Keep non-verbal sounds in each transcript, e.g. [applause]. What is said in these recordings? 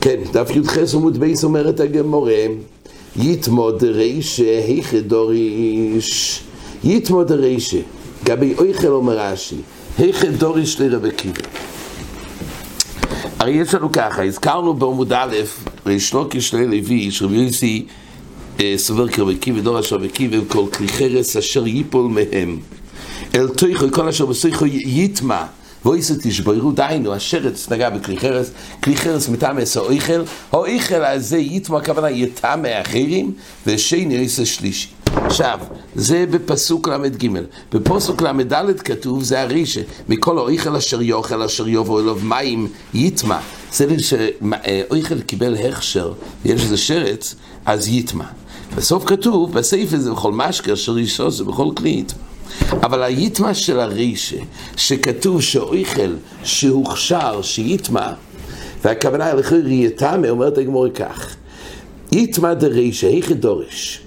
כן, דף י"ח עמוד בייס אומרת הגמורה, יתמוד רישה היכא דוריש, יתמוד רישה, גבי אויכל אומר רש"י, היכא דוריש לרבי עקיבא. הרי יש לנו ככה, הזכרנו בעמוד א', ריש לוקיש לוי, שרבי יוסי סובר כרבי עקיבא, דור אשר רבי עקיבא, כל כלי חרס אשר ייפול מהם. אל תויכו, כל אשר בסויכו יטמע. ואויסו תשברו, דיינו, השרץ נגע בכלי חרס, כלי חרס מטעם עשר אויכל, האויכל הזה יטמע, הכוונה יטמע אחרים, ושני אויסו שלישי. עכשיו, זה בפסוק ל"ג. בפסוק ל"ד כתוב, זה הרישה, מכל האויכל אשר יאכל אשר יבוא אליו מים יטמע. זה שאויכל קיבל הכשר, יש איזה שרץ, אז יטמע. בסוף כתוב, בסעיף הזה, בכל משקה אשר ישו זה בכל כלי יטמע. אבל היטמע של הרישה, שכתוב שאויכל שהוכשר, שיטמע, והכוונה לכי יטמע, אומרת הגמור כך, יטמע דרישה, איך דורש?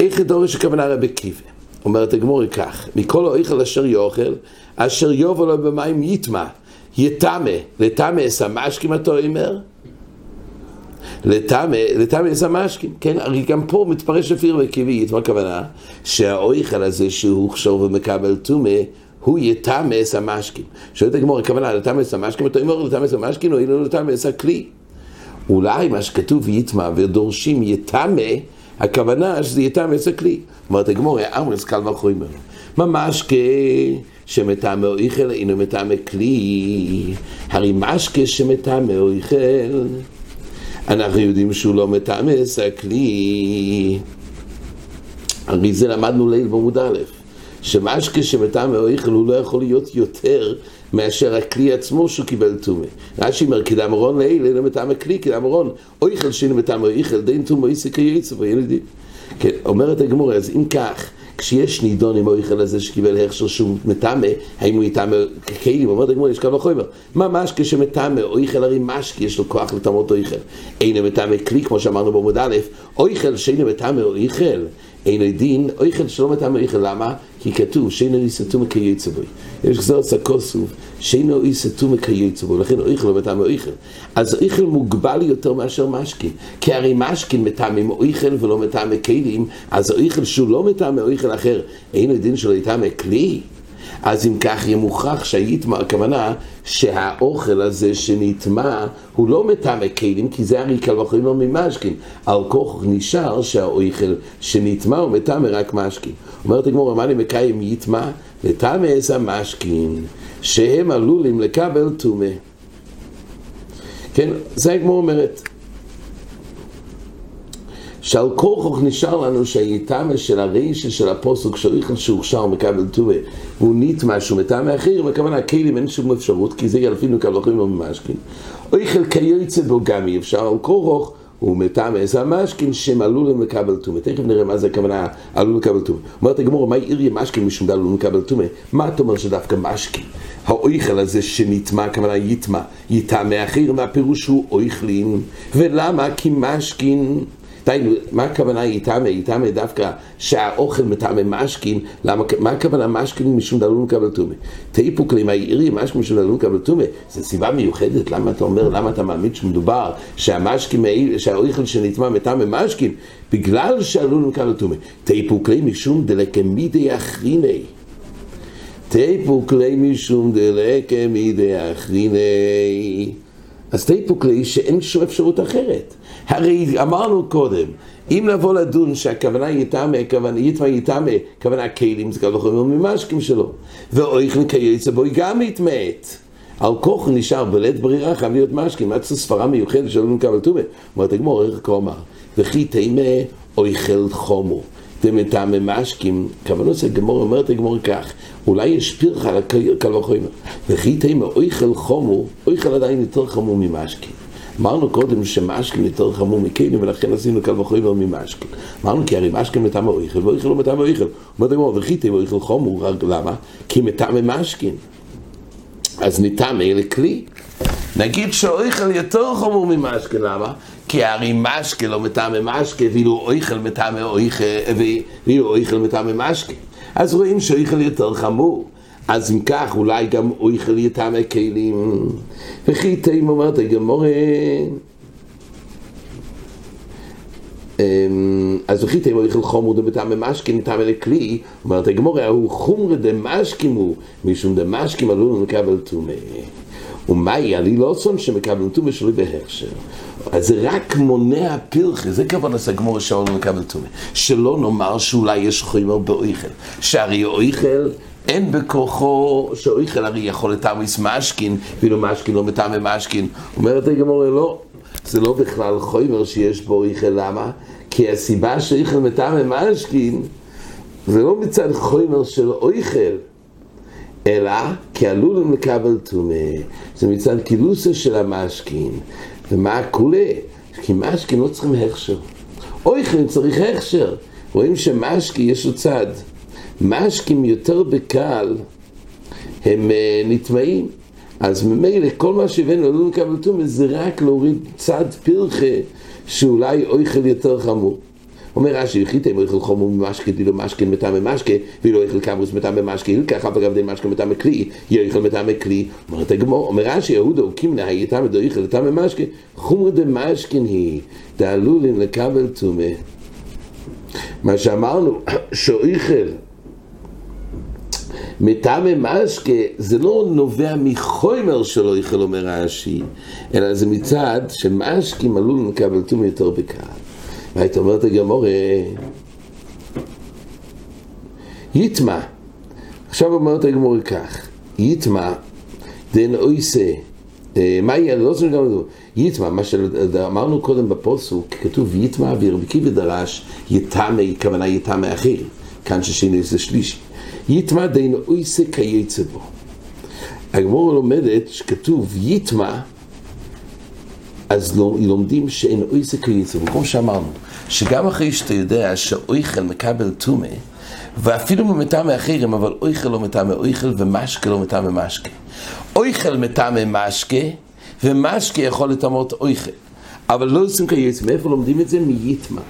איך דורש הכוונה רבי קיבה? אומרת הגמור כך, מכל האויכל אשר יאכל, אשר יובו לו במים יטמע, לטמע אס המשקים אתה אומר? לטעמי סמשקים, כן? הרי גם פה מתפרש אפילו בקיבית, מה הכוונה? שהאויכל הזה שהוא חשוב ומקבל טומא, הוא יטעמי סמשקים. שואלת הגמור, הכוונה לטעמי סמשקים, אתה אומר לטעמי סמשקים, או אילו לטעמי סכלי. אולי מה שכתוב יטמע ודורשים יטמא, הכוונה שזה יטמא סכלי. אומרת הגמור, אמרס קל וחומר. ממש כ... שמטעמי אויכל אינו מטעמי כלי, הרי משקה שמטעמי אויכל אנחנו יודעים שהוא לא מטעמס, הכלי... הרי זה למדנו ליל בעמוד א', שמשקה שמטעמי אויכל הוא לא יכול להיות יותר מאשר הכלי עצמו שהוא קיבל טומא. רש"י אומר, כי דאמרון ליל אינו מטעמי כלי, כי דאמרון אויכל שאינו מטעמי אויכל, דין טומא איסי כייצא וילדים. כן, אומרת הגמורה, אז אם כך, כשיש נידון עם האויכל הזה שקיבל הכשר שהוא מטמא, האם הוא יטמא ככלים? אומרת הגמור, יש כמה חומר. ממש כשמטמא, אויכל הרי משקי, יש לו כוח לטמאות אויכל. אינו מטמא כלי, כמו שאמרנו בעמוד א', אויכל שאינו מטמא אויכל. אינו דין, אויכל שלא מטמא אויכל, למה? כי כתוב שאינו יסתום כיוצא בוי. יש גזר סקוסוב, שאינו יסתום כיוצא בוי, לכן אויכל לא מטמא אויכל. אז אויכל מוגבל יותר מאשר משקין, כי הרי משקין מטמאים אויכל ולא מטמא כלים, אז אויכל שהוא לא מטמא אויכל אחר, אינו דין שלא יטמא כלי. אז אם כך יהיה מוכרח שהיטמע, הכוונה שהאוכל הזה שנטמע הוא לא מטמא כלים, כי זה הרי קל וחומר ממשקין. על כוח נשאר שהאוכל שנטמע הוא מטמא רק משקין. אומרת הגמור, מה אני מקיים יטמע? לטמא איזה משקין, שהם עלולים לקבל טומא. כן, זה הגמור אומרת. שעל כורכוך נשאר לנו שהיטמא של הרישה של הפוסק שאויכל שהוכשר מקבל טובה והוא נטמע שהוא מטעמא אחר, בכוונה הכלים אין שום אפשרות כי זה ילפינו כבלכים לא ממשכין. אויכל כיוצא בו גם אי אפשר על כורכוך הוא מטעם איזה המשכין שהם עלולים לקבל טומא. תכף נראה מה זה הכוונה עלול לקבל טומא. אומרת הגמור, מה עיר משכין משום דלול לקבל טומא? מה אתה אומר שדווקא משכין? האויכל הזה שנטמע, הכוונה יטמע, יטמע אחר, מהפירוש הוא אויכלין. ולמה? כי משכין דיינו, מה הכוונה יטמא? יטמא דווקא שהאוכל מטעמי משכין, למה, מה הכוונה משכין משום דלול מקבל טומא? תיפוק כלי מהעירי משכין משום דלול מקבל טומא, זו סיבה מיוחדת, למה אתה אומר, למה אתה מאמין שמדובר שהמשכין, שהאוכל שנטמע מטעמי משכין, בגלל שעלול מקבל טומא. תיפוק כלי משום דלקמידי אחריני. תיפוק כלי משום דלקמידי אחריני. אז תיפוק לי שאין שום אפשרות אחרת. הרי אמרנו קודם, אם נבוא לדון שהכוונה יטמא, יטמא יטמא, הכוונה כלים, זה כבר לא ממשקים שלו. ואויכן כייצא בוי גם יטמאת. על כוח נשאר בלית ברירה חייב להיות משקים, עד ספרה מיוחדת שלא נקבל טומא. אומרת הגמור, איך כה אמר? וכי תימא אויכל חומו. דמטעמי משקים, כוונות זה גמור, אומרת הגמור כך, אולי יש פרחה על קל וחומר. וכי תימא אויכל חומו, אויכל עדיין יותר חמור ממשקים. אמרנו קודם שמשקים יותר חמור מכלים ולכן עשינו קל וחומר ממשקים. אמרנו כי הרי משקים מטעם אויכל ואויכל לא מטעם אויכל. אומרת הגמור, וכי תימא אויכל חומו, למה? כי מטעם משקים. אז נטעם אלה כלי. נגיד שאויכל יותר חמור ממשקה, למה? כי הרי משקה לא מטעמי משקה, ואילו אויכל מטעמי אויכל, ואילו אויכל מטעמי משקה. אז רואים שאויכל יותר חמור. אז אם כך, אולי גם אויכל יטמא כלים. וכי תאים אומרת הגמורה אמ, אז וכי תימו יכל חומר דבטעם משכין טעם לכלי, אומרת הגמורה, הוא חומר דמשכים הוא, משום דמשכים עלול לקבל טומא. ומאי עלי לא צאן שמקבל טומא שלוי בהכשר. אז זה רק מונע פרחה, זה כוון עשה גמור שעול מקבל טומא. שלא נאמר שאולי יש חומר באויכל. שהרי אויכל אין בכוחו שאויכל הרי יכול לטעמיס משכין, ואילו משכין לא מטעמי משכין. אומרת הגמור לא. זה לא בכלל חומר שיש בו איכל, למה? כי הסיבה שאיכל מטעם משכין זה לא מצד חומר של אויכל, אלא כי עלולים לקבל טומא, זה מצד קילוסה של המשכין. ומה הכולה? כי משכין לא צריכים הכשר. אויכל צריך הכשר. רואים שמשכי יש לו צד. משקים יותר בקל הם uh, נטמעים. אז ממילא כל מה שהבאנו לא לקבל טומאה זה רק להוריד צד פרחה שאולי אויכל יותר חמור. אומר רש"י, יחיתה אם אויכל חומר ממשקה דילו משקה מטעמי משקה, ואילו אויכל כברוס מטעמי משקה, הילקח אף אגב דין משקה מטעמי כלי, יאכל מטעמי כלי. אומרת הגמור, אומר רש"י, יהודו קימנה הייתם דאויכל לטעמי משקה, חומר דמשקין היא, דעלולים לקבל טומאה. מה שאמרנו, [clears throat] שאויכל מטעמי משקה זה לא נובע מחומר שלא יכל אומר רש"י, אלא זה מצד שמשקים עלול לקבל טומאה יותר בקהל. והיית אומרת הגמורה, יטמע, עכשיו אומרת הגמורה כך, יטמע דן אויסה, אה, מה יהיה, לא זוכר גם יטמע, מה שאמרנו קודם בפוסוק, כתוב יטמע וירבקי ודרש יטמא, כוונה יטמא אחר, כאן ששינו זה שלישי. יטמע דין אויסה כייצא בו. הגמור לומדת שכתוב יטמע, אז לומדים שאין אויסה כייצא בו. כמו שאמרנו, שגם אחרי שאתה יודע שאויכל מקבל טומא, ואפילו מטעמי אחרים, אבל אויכל לא מטעמי אויכל ומשקה לא מטעמי משקה. אויכל מטעמי משקה, ומשקה יכול לטמות אויכל. אבל לא עושים כייצא, מאיפה לומדים את זה? מיטמע.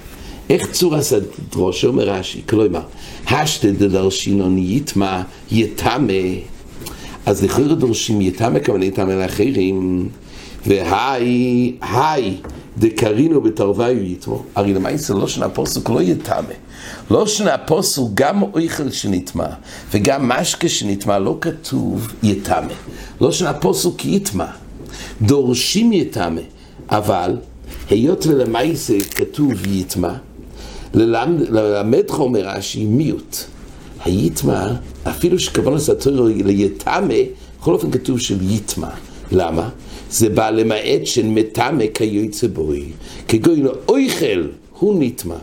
איך צור עשה דרושה, אומר רש"י, כלומר, השתא דדרשינון יטמע יטמא, אז לכאורה דורשים יטמא כמובן יטמא לאחרים, והי, היי, דקרינו בתרוויו יטמו, הרי למעשה לא שנה פוסוק לא יטמא, לא שנה פוסוק גם אויכל שנטמע וגם משקה שנטמע לא כתוב יטמא, לא שנה פוסוק יטמע, דורשים יטמא, אבל היות ולמעשה כתוב יטמע, ללמד חומר רש"י מיעוט. היטמע, אפילו שכוון הסתירו ליטמא, בכל אופן כתוב של יטמע. למה? זה בא למעט של מטמא כיוצא בוי. כגוי אויכל, הוא נטמע.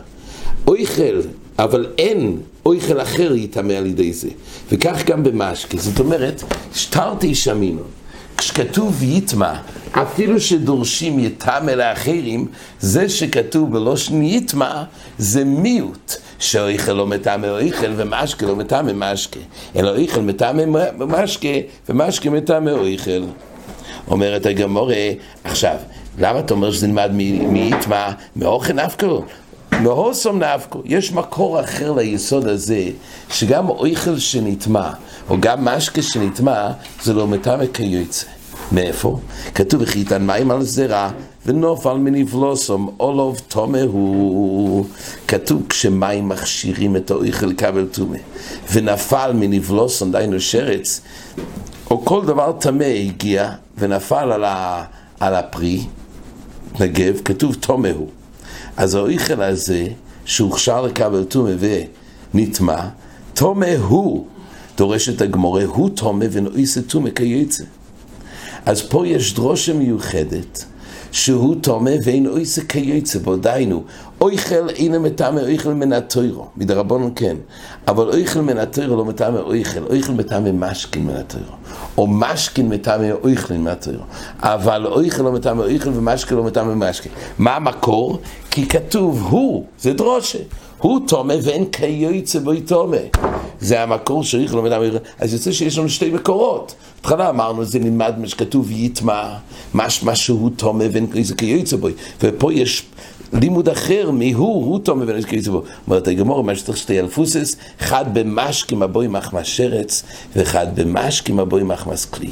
אויכל, אבל אין אויכל אחר יטמא על ידי זה. וכך גם במשקה. זאת אומרת, שטרתי שמינו. כשכתוב יטמע, אפילו שדורשים יטמא לאחרים, זה שכתוב בלושן יטמע זה מיעוט. שאויכל לא מטמא אויכל ומשקה לא מטמא משקה. אלא אויכל מטמא משקה ומשקה מטמא אויכל. אומרת הגמורה, עכשיו, למה אתה אומר שזה נלמד מיטמע? מאוכל נפקו? מהוסום נפקו. יש מקור אחר ליסוד הזה, שגם אויכל שנטמע, או גם משקה שנטמע, זה לא מטמא כיוצא. מאיפה? כתוב וחיתן מים על זרע ונופל מנבלוסום אולוב תומה הוא כתוב כשמים מכשירים את האויכל לקבל טומא ונפל מנבלוסום דיינו שרץ או כל דבר טמא הגיע ונפל על, ה, על הפרי נגב כתוב תומה הוא אז האויכל הזה שהוכשר לקבל טומא ונטמע תומה הוא דורש את הגמורה הוא תומה ונאיסה טומא כיוצא אז פה יש דרושה מיוחדת, שהוא תומה ואין אויסה כיוצא בו, דהיינו, אויכל אינו מטעמי אויכל מן התוירו, מדרבנון כן, אבל אויכל מן התוירו לא מטעמי אויכל, אויכל מטעמי משכין מן התוירו, או משכין מטעמי אויכל מן התוירו, אבל אויכל לא מטעמי אויכל ומשכין לא מטעמי משכין. מה המקור? כי כתוב הוא, זה דרושה. הוא תומה ואין כיוצא בו תומה. זה המקור לא מטעמי אויכל. אז יוצא שיש לנו שתי מקורות. בהתחלה אמרנו, זה נלמד מה שכתוב יטמע, משהו תומה ואין כיוצא בו. ופה יש לימוד אחר, מיהו, הוא תום מבין איזה בו. אומרת הגמור, מה שצריך שתי אלפוסס, אחד במשקים הבוי מחמס שרץ, ואחד במשקים הבוי מחמס כלי.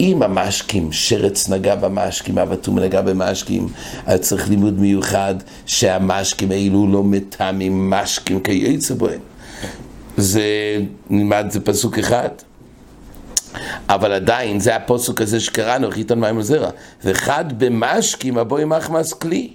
אם המשקים, שרץ נגע במשקים, אבא תום נגע במשקים, אז צריך לימוד מיוחד שהמשקים האלו לא מטעמים משקים כיוצא בוהם. זה נלמד, זה פסוק אחד. אבל עדיין, זה הפוסק הזה שקראנו, חיתון מים וזרע. ואחד במשקים הבוי מחמס כלי.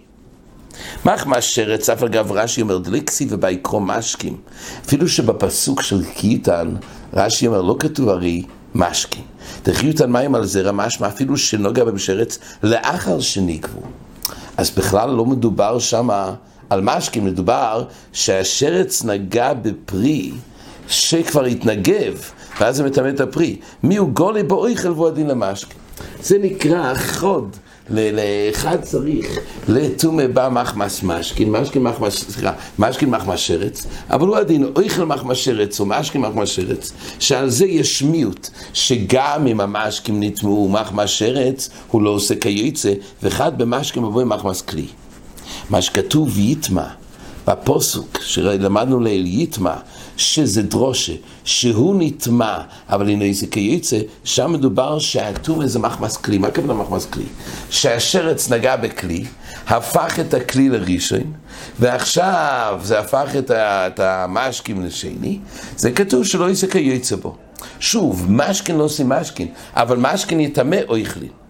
מחמס שרץ, אף אגב רש"י אומר דליקסי ובעיקרו משקים. אפילו שבפסוק של קיטן, רש"י אומר, לא כתוב הרי משקים. דחיותן מים על זרע משמע אפילו שנוגע במשרץ לאחר שנקבו. אז בכלל לא מדובר שם על משקים, מדובר שהשרץ נגע בפרי שכבר התנגב. ואז זה מטמא את הפרי. מי הוא גולי בו אויכל והוא הדין למשקה. זה נקרא חוד. לאחד צריך לטומא בא מחמס משקין, משקין מחמס, סליחה, משקין מחמס שרץ, אבל הוא הדין, אויכל מחמס שרץ או משקין מחמס שרץ, שעל זה יש מיעוט, שגם אם המשקים נטמאו מחמס שרץ, הוא לא עושה כיוצא, ואחד במשקין מבוא מחמס כלי. מה שכתוב יטמע, בפוסוק שלמדנו לעיל יטמע, שזה דרושה, שהוא נטמע, אבל הנה איזה כייצא, שם מדובר שהטומא זה מחמס כלי. מה הכוונה מחמס כלי? שהשרץ נגע בכלי, הפך את הכלי לראשון, ועכשיו זה הפך את, את המשקים לשני, זה כתוב שלא יעשה כייצא בו. שוב, משכן לא עושה משכן, אבל משכן יטמא או יכלין.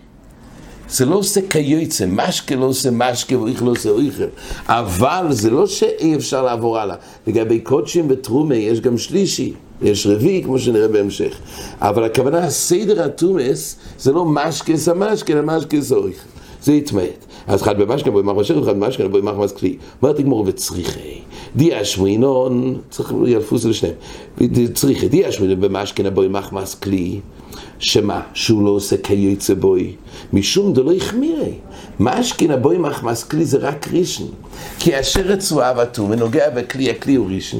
זה לא עושה כיוצא, משקה לא עושה משקה ואיכל לא עושה איכל. אבל זה לא שאי אפשר לעבור הלאה. לגבי קודשים וטרומה יש גם שלישי, יש רביעי כמו שנראה בהמשך. אבל הכוונה, סדר התומס זה לא משקה זה משקה, אלא משקה זה איכל. זה יתמעט. אז אחד במשקה בואי מחמס שרת, אחד במשקה בואי מחמס כלי. אומרת תגמור וצריכי. דיה שמינון, צריך ילפוס לשניהם. צריכי, דיה שמינון במשקה בואי מחמס כלי. שמה? שהוא לא עושה כיוצא בוי. משום דלא החמירי. מה אשכין בוי מחמס כלי זה רק רישן. כי אשר רצועה ואטום ונוגע בכלי, הכלי הוא רישן.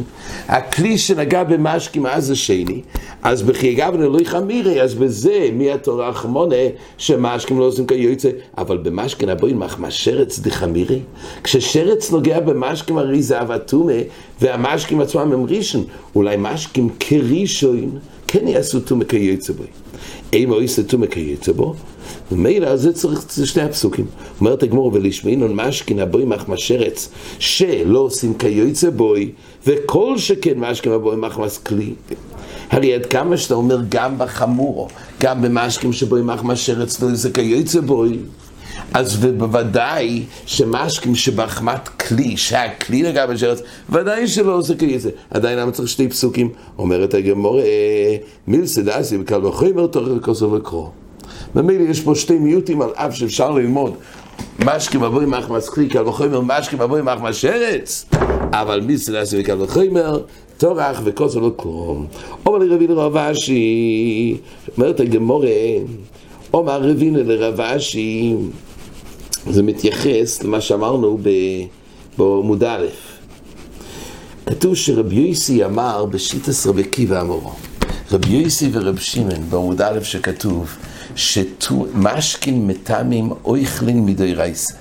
הכלי שנגע במשקים אז זה שני. אז בחייגב לא החמירי, אז בזה מי התורה החמונה שמשקים לא עושים כיוצא. אבל במשכין הבוי מחמס שרץ דחמירי. כששרץ נוגע במשקים הרי זה אבטומה והמשקים עצמם הם רישן. אולי משקים כרישון כן יעשו תומה כיוצא בוי. אימו איסא תומא כיוצא בו, ומילא זה צריך שני הפסוקים. אומרת הגמור ולשמעינון משכין הבוי מחמס שרץ, שלא עושים כיוצא בוי, וכל שכן משכין הבוי מחמס כלי. הרי עד כמה שאתה אומר גם בחמורו, גם במשקים שבוי מחמס שרץ לא עושה כיוצא בוי, אז בוודאי שמשקים שבחמת כלי, שהכלי לגבי שרץ, ודאי שלא עושה כזה. עדיין למה צריך שתי פסוקים? אומרת הגמור, מילסא דאסי וקל וחומר תורך וכוסו וקרוא. ממילא יש פה שתי מיעוטים על אף שאפשר ללמוד. משקים אבוי מחמס כלי, קל וחומר, משקים אבוי מחמס שרץ, אבל מילסא דאסי וקל וחומר, תורך וכוסו וקרוא. אומר רבי לרב אשי, אומרת הגמור, אומר רבינה לרב אשי, זה מתייחס למה שאמרנו בעמוד א'. כתוב שרבי יוסי אמר בשיטס רבי קיבא אמורו. רבי יוסי ורב שמעון בעמוד א' שכתוב שמשכין מטעמים אויכלין מדי רייסה.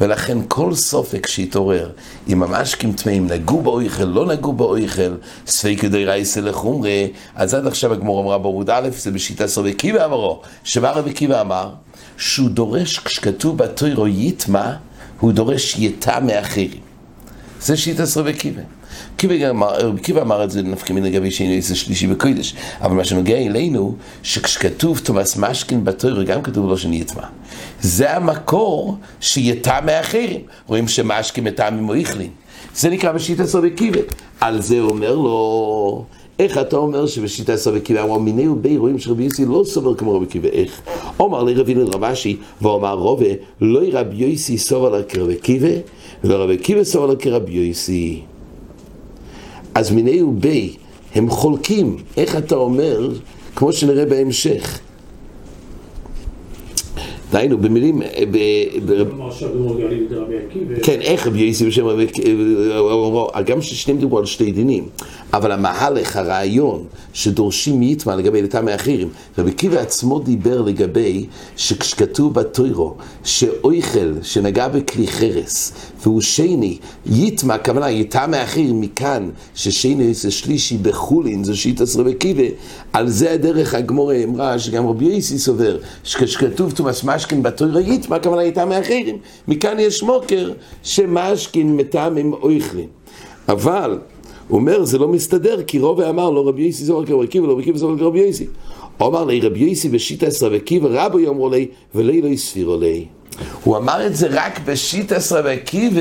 ולכן כל סופק שהתעורר, אם המשקים טמאים נגעו באויכל, לא נגעו באויכל, ספק ידי רייסה לחומרה, אז עד עכשיו הגמור אמרה בעמוד א', זה בשיטה רבי קיבא אמרו, שמה רבי קיבא אמר? שהוא דורש, כשכתוב בתוירו יטמע, הוא דורש יטע מאחרים. זה שיטה רבי קיבא. קיבא אמר את זה נפקא מן לגבי שאינו איזה שלישי בקודש, אבל מה שנוגע אלינו, שכשכתוב תומאס משכין בתוירו, גם כתוב לו שנטמע. זה המקור שיטע מאחרים. רואים שמשכין מטעם ממויכלין. זה נקרא בשיטה רבי קיבא. על זה אומר לו... איך אתה אומר שבשיטה סובר קיבה? אמר מיני ובי רואים שרבי יוסי לא סובר כמו רבי קיבה, איך? אומר לי רבינו רבשי, ואומר רובה, לא רבי יוסי סובר כרבי קיבה, ולא רבי קיבה סובר כרבי יוסי. אז מיני ובי, הם חולקים, איך אתה אומר, כמו שנראה בהמשך. דהיינו, במילים... כן, איך רבי יוסי בשם רבי עקיבא, גם ששניהם דיברו על שתי דינים, אבל המהלך, הרעיון, שדורשים מיתמה לגבי לטעמי אחרים, רבי עקיבא עצמו דיבר לגבי שכשכתוב בתוירו, שאויכל שנגע בכלי חרס, והוא שני, יתמה, הכוונה, יטעמי אחרים מכאן, ששני זה שלישי בחולין, זו שיטס רבי עקיבא, על זה הדרך הגמורה אמרה, שגם רבי יוסי סובר, שכשכתוב תומאס משכין בתוירו יתמה, הכוונה יטעמי אחרים, מכאן יש מוקר שמשכין מטעמים אויכלים. אבל הוא אומר, זה לא מסתדר, כי רובה אמר לו, רבי יוסי זורק לרבי עקיבא, רבי עקיבא זורק לרבי יוסי. אומר לי, רבי יוסי בשיטה עשרה עקיבא, רבו יאמרו לי, ולי לא יספירו לי. הוא אמר את זה רק בשיטה עשרה עקיבא,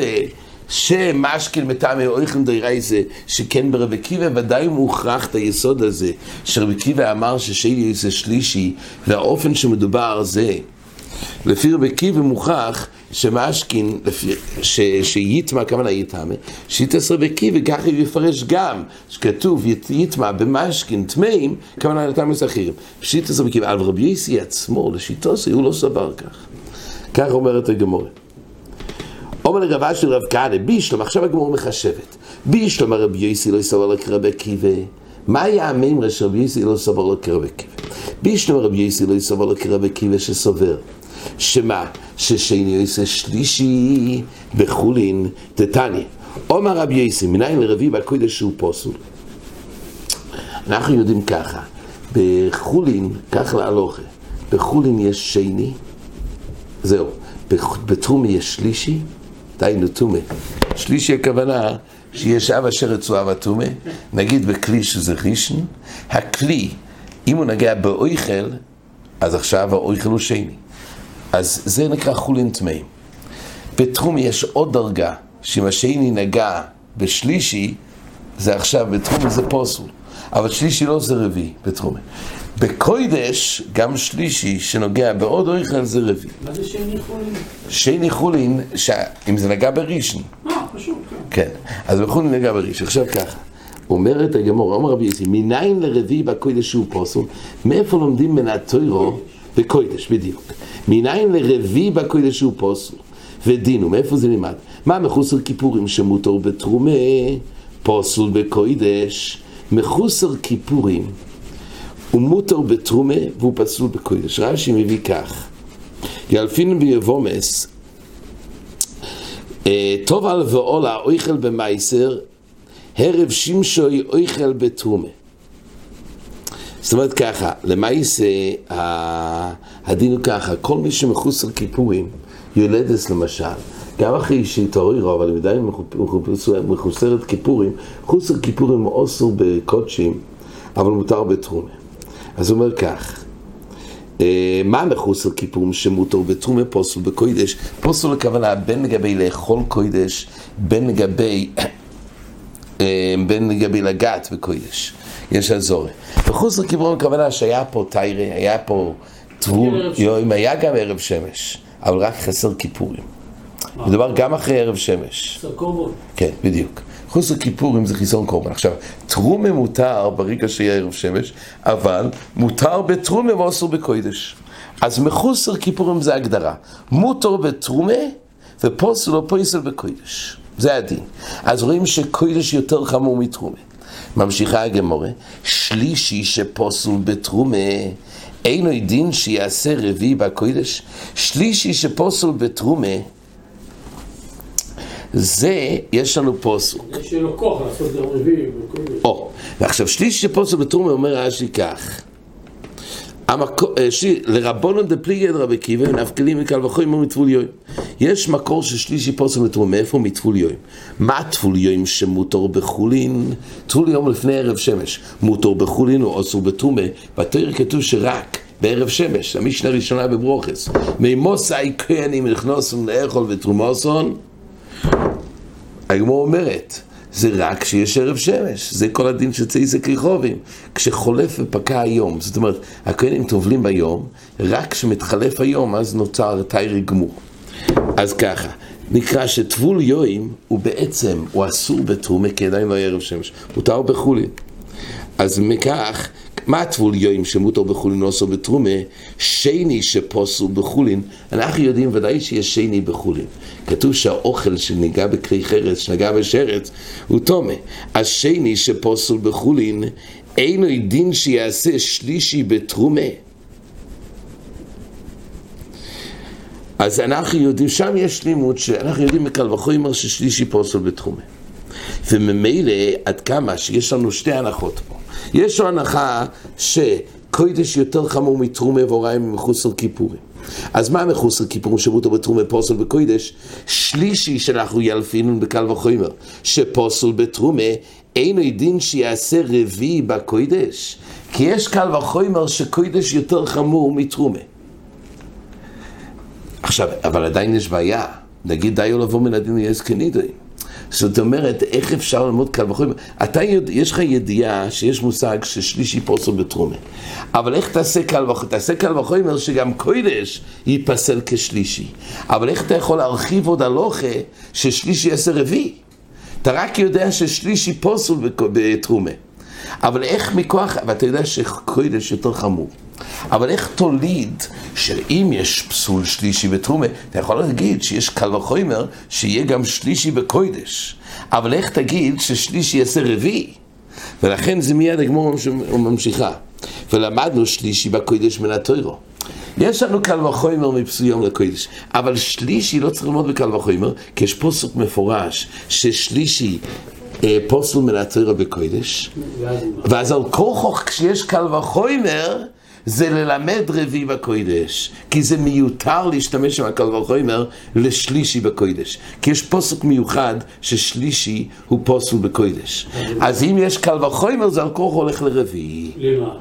שמשקיל מטעמי אויכן דיירייזה, שכן ברבי עקיבא ודאי מוכרח את היסוד הזה, שרבי עקיבא אמר ששלי זה שלישי, והאופן שמדובר זה. לפי רבי עקיבא מוכרח שמשכין, שיתמה, כמה יתמה, שיתס רבי עקיבא, ככה הוא יפרש גם, שכתוב יתמה במשכין טמאים, יתמה אחרים. שיתס רבי עקיבא, אבל רבי יסי עצמו, לשיטוסי, הוא לא סבר כך. כך אומרת הגמורה. אומר לגבה של רב כהנא, בישלום, עכשיו הגמור מחשבת. בישלום הרבי יסי לא יסבר לו כרבי עקיבא. מה היה המימרה שרבי יסי לא סבר לו כרבי עקיבא? בישלום הרבי יסי לא יסבר לו כרבי עקיבא שסובר. שמה? ששני יוסי שלישי בחולין דתניא. עומר רבי יוסי, מניין לרביעי בקודש שהוא פוסול. אנחנו יודעים ככה, בחולין, כך להלוכה, בחולין יש שני, זהו, בתרומי יש שלישי, דהיינו תומה. שלישי הכוונה שיש אב אשר אצלו אב התומה, נגיד בכלי שזה רישן, הכלי, אם הוא נגע באויכל, אז עכשיו האויכל הוא שני. אז זה נקרא חולין טמאים. בתחום יש עוד דרגה, שאם השני נגע בשלישי, זה עכשיו, בתחום זה פוסול. אבל שלישי לא זה רביעי בתחום. בקוידש, גם שלישי שנוגע בעוד אויכל זה רביעי. מה זה שני חולין? שני חולין, ש... אם זה נגע בראשון. אה, פשוט, כן. כן, אז בחולין נגע בראשון. עכשיו ככה. אומרת הגמור, אומר רבי יוסי, מניין לרביעי בקוידש שהוא פוסול? מאיפה לומדים מן התוירו? בקוידש, בדיוק. מניין לרביעי בקוידש הוא פוסל. ודינו, מאיפה זה נלמד? מה מחוסר כיפורים שמותר בתרומה, פוסל בקוידש, מחוסר כיפורים הוא מותר בתרומה והוא פסול בקוידש. רש"י מביא כך, ילפין ויבומס, אה, טוב על ועולה אויכל במייסר, הרב שמשוי אויכל בתרומה. זאת אומרת ככה, למעשה הדין הוא ככה, כל מי שמחוס על כיפורים, יולדס למשל, גם אחרי שהתעוררו, אבל עדיין מחוסרת כיפורים, חוס על כיפורים אוסר בקודשים, אבל מותר בתרומה. אז הוא אומר כך, אה, מה מחוס על כיפורים שמותר בתרומה פוסל בקוידש? פוסל הכוונה בין לגבי לאכול קוידש, בין לגבי, אה, בין לגבי לגעת בקוידש. יש אזורי. וחוץ לכיוון הכוונה שהיה פה טיירה, היה פה טבול, יום, היה גם ערב שמש, אבל רק חסר כיפורים. מדובר גם אחרי ערב שמש. כן, בדיוק. חוץ לכיפורים זה חיסון קורבן. עכשיו, תרומה מותר ברגע שיהיה ערב שמש, אבל מותר בתרומה ואוסר בקוידש. אז מחוסר כיפורים זה הגדרה. מותר בתרומה ופוסל או פויסל בקוידש. זה הדין. אז רואים שקוידש יותר חמור מתרומה. ממשיכה הגמורה, שלישי שפוסל בתרומה, אינו דין שיעשה רביעי בקודש, שלישי שפוסל בתרומה, זה, יש לנו פוסל. יש לו כוח לעשות גם רביעי בקודש. או, ועכשיו שלישי שפוסל בתרומה אומר רש"י כך, לרבונון דפליגי רבי קיבא ונפקלים מקל וחוי מטבול יוים. יש מקור ששלישי פוסל מתרומה, מאיפה מטבול יוים? מה טבול יוים שמותר בחולין? טבול יום לפני ערב שמש. מותר בחולין או אסור בתרומה. בתויר כתוב שרק בערב שמש, המשנה הראשונה בברוכס. מימוסי כהנים נכנוסים לאכול ותרומוסון. הגמור אומרת, זה רק כשיש ערב שמש, זה כל הדין של צייסק ריחובים. כשחולף ופקע היום, זאת אומרת, הכהנים טובלים ביום, רק כשמתחלף היום, אז נוצר תיירי גמור. אז ככה, נקרא שטבול יואים הוא בעצם, הוא אסור בתרומה, כי עדיין לא ערב שמש, מותר בחולין. אז מכך, מה הטבול יוים שמותר בחולין עושו בתרומה? שני שפוסל בחולין. אנחנו יודעים ודאי שיש שני בחולין. כתוב שהאוכל שניגע בכלי חרץ, שנגע בשרץ, הוא טומא. אז שני שפוסל בחולין, אינו דין שיעשה שלישי בתרומה. אז אנחנו יודעים, שם יש לימוד שאנחנו יודעים מקל וחומר ששלישי פוסל בתחומה. וממילא עד כמה שיש לנו שתי הנחות פה. יש לו הנחה שקוידש יותר חמור מתרומה והוריים מחוסר כיפורים. אז מה מחוסר כיפורים שמותר בתרומה פוסל בקוידש? שלישי שאנחנו ילפינון בקל וחומר, שפוסל בתרומה אינו דין שיעשה רביעי בקוידש, כי יש קל וחומר שקוידש יותר חמור מתרומה. עכשיו, אבל עדיין יש בעיה. נגיד די או לבוא מן הדין ליעז כנידוי. זאת אומרת, איך אפשר ללמוד קל וחומר? אתה יודע, יש לך ידיעה שיש מושג ששלישי פוסל בתרומה. אבל איך תעשה קל וחומר? תעשה קל וחומר שגם קוידש ייפסל כשלישי. אבל איך אתה יכול להרחיב עוד הלוכה ששלישי יעשה רביעי? אתה רק יודע ששלישי פוסל בתרומה. אבל איך מכוח, ואתה יודע שקוידש יותר חמור. אבל איך תוליד שאם יש פסול שלישי בתרומה, אתה יכול להגיד שיש קל וחומר שיהיה גם שלישי בקוידש. אבל איך תגיד ששלישי יעשה רביעי? ולכן זה מיד הגמור ממשיכה. ולמדנו שלישי בקוידש מן התוירו. יש לנו קל וחומר מפסוים לקודש, אבל שלישי לא צריך ללמוד בקל וחומר, כי יש פוסק מפורש ששלישי אה, פוסל מן התוירו בקודש, ואז על כוחו כשיש קל וחומר, זה ללמד רביעי בקוידש, כי זה מיותר להשתמש עם הקל וחומר לשלישי בקוידש. כי יש פוסק מיוחד ששלישי הוא פוסל בקוידש. אז אם יש קל וחומר, זה על כוח הולך לרביעי. למה?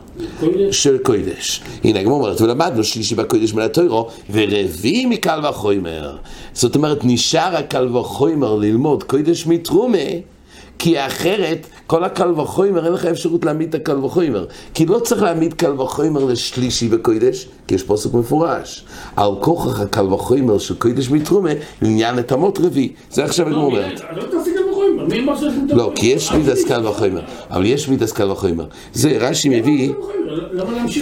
של קוידש. הנה הגמור אומרת, ולמדנו שלישי בקוידש מן התוירו, ורביעי מקל וחומר. זאת אומרת, נשאר הקל וחומר ללמוד קוידש מתרומה. כי אחרת, כל הקל וחומר, אין לך אפשרות להעמיד את הקל וחומר. כי לא צריך להעמיד קל וחומר לשלישי בקוידש, כי יש פוסק מפורש. על כוכך הקל וחומר של קוידש מתרומה, לעניין נתמות רביעי. זה עכשיו הגמור אומרת. לא? לא, כי יש מידס קל וחומר, אבל יש מידס קל וחומר. זה רש"י מביא?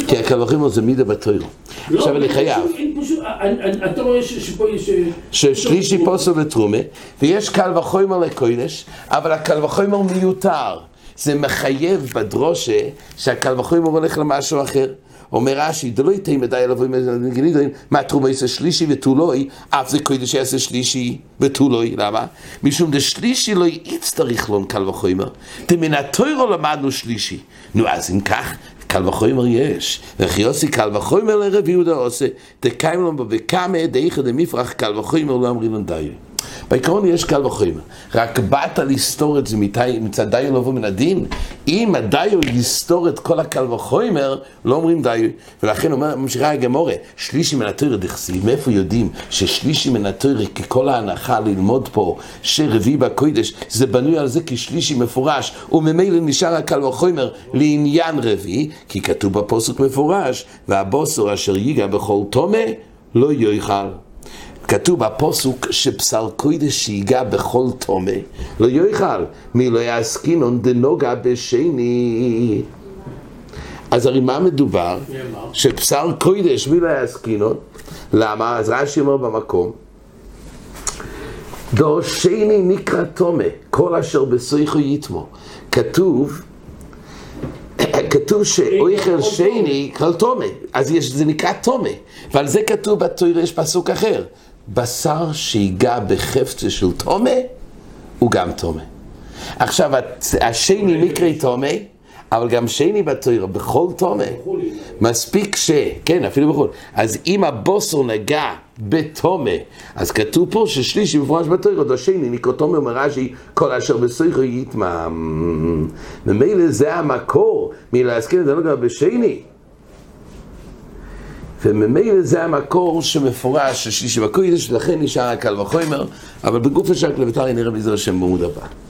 כי הקל וחומר זה מידה בתוירו. לא, עכשיו אני חייב. פשוט- אני- אני- אתה רואה שפה יש... ששלישי פוסל בתרומה, ויש קל וחומר לקוידש, אבל הקל וחומר מיותר. זה מחייב בדרושה שהקל וחומר הולך למשהו אחר. אומר רש"י, דלא יתאם מדי אליו ומגנידרים, מה תרומה יעשה שלישי ותו לוי, אף זה קוידש יעשה שלישי ותו לוי, למה? משום דשלישי לא יצטריך לון קל וחומר, דמן התוירו למדנו שלישי. נו אז אם כך, קל וחומר יש, וכי יוסי קל וחומר לרב יהודה עושה, תקיים לו בקמה דאיכא דמפרח קל וחומר לא אמרי לנו דיו. בעיקרון יש קל וחומר, רק באת לסתור את זה מצד דיו לבוא מן הדין, אם הדיו יסתור את כל הקל וחומר, לא אומרים דיו, ולכן אומר, ממשיכה הגמורה, שלישי מן התוירה דכסיב, מאיפה יודעים ששלישי מן התוירה ככל ההנחה ללמוד פה, שרביעי בקוידש, זה בנוי על זה כשלישי מפורש, וממילא נשאר הקל וחומר לעניין רביעי, כי כתוב בפוסק מפורש, והבוסר אשר ייגע בכל תומה, לא יאכל. כתוב בפוסוק שבשר קוידש שיגע בכל תומה, לא יאכל, מי לא יעסקינון דנוגע בשני. אז הרי מה מדובר? שבשר קוידש, מי לא יעסקינון? למה? אז רש"י אומר במקום, דו שני נקרא תומה, כל אשר בסויכו יתמו. כתוב, [clears throat] כתוב שאויכל שני כל תומה, אז יש, זה נקרא תומה, ועל זה כתוב בתוירה יש פסוק אחר, בשר שיגע בחפצה של תומה, הוא גם תומה. עכשיו, השני נקרא תומה, אבל גם שני בתוירה, בכל תומה. מספיק ש... כן, אפילו בחו"ל. אז אם הבוסר נגע בתומה, אז כתוב פה ששלישי מפורש בתוירה, דו שני תומה, אומר רש"י, כל אשר בסויכו יתמם. ממילא זה המקור מלהזכיר את הנוגע בשני. וממילא זה המקור שמפורש ששלישי בקוידש, ולכן נשאר הקל וחומר, אבל בגוף השק לביתר נראה בעזר השם בעמוד הבא.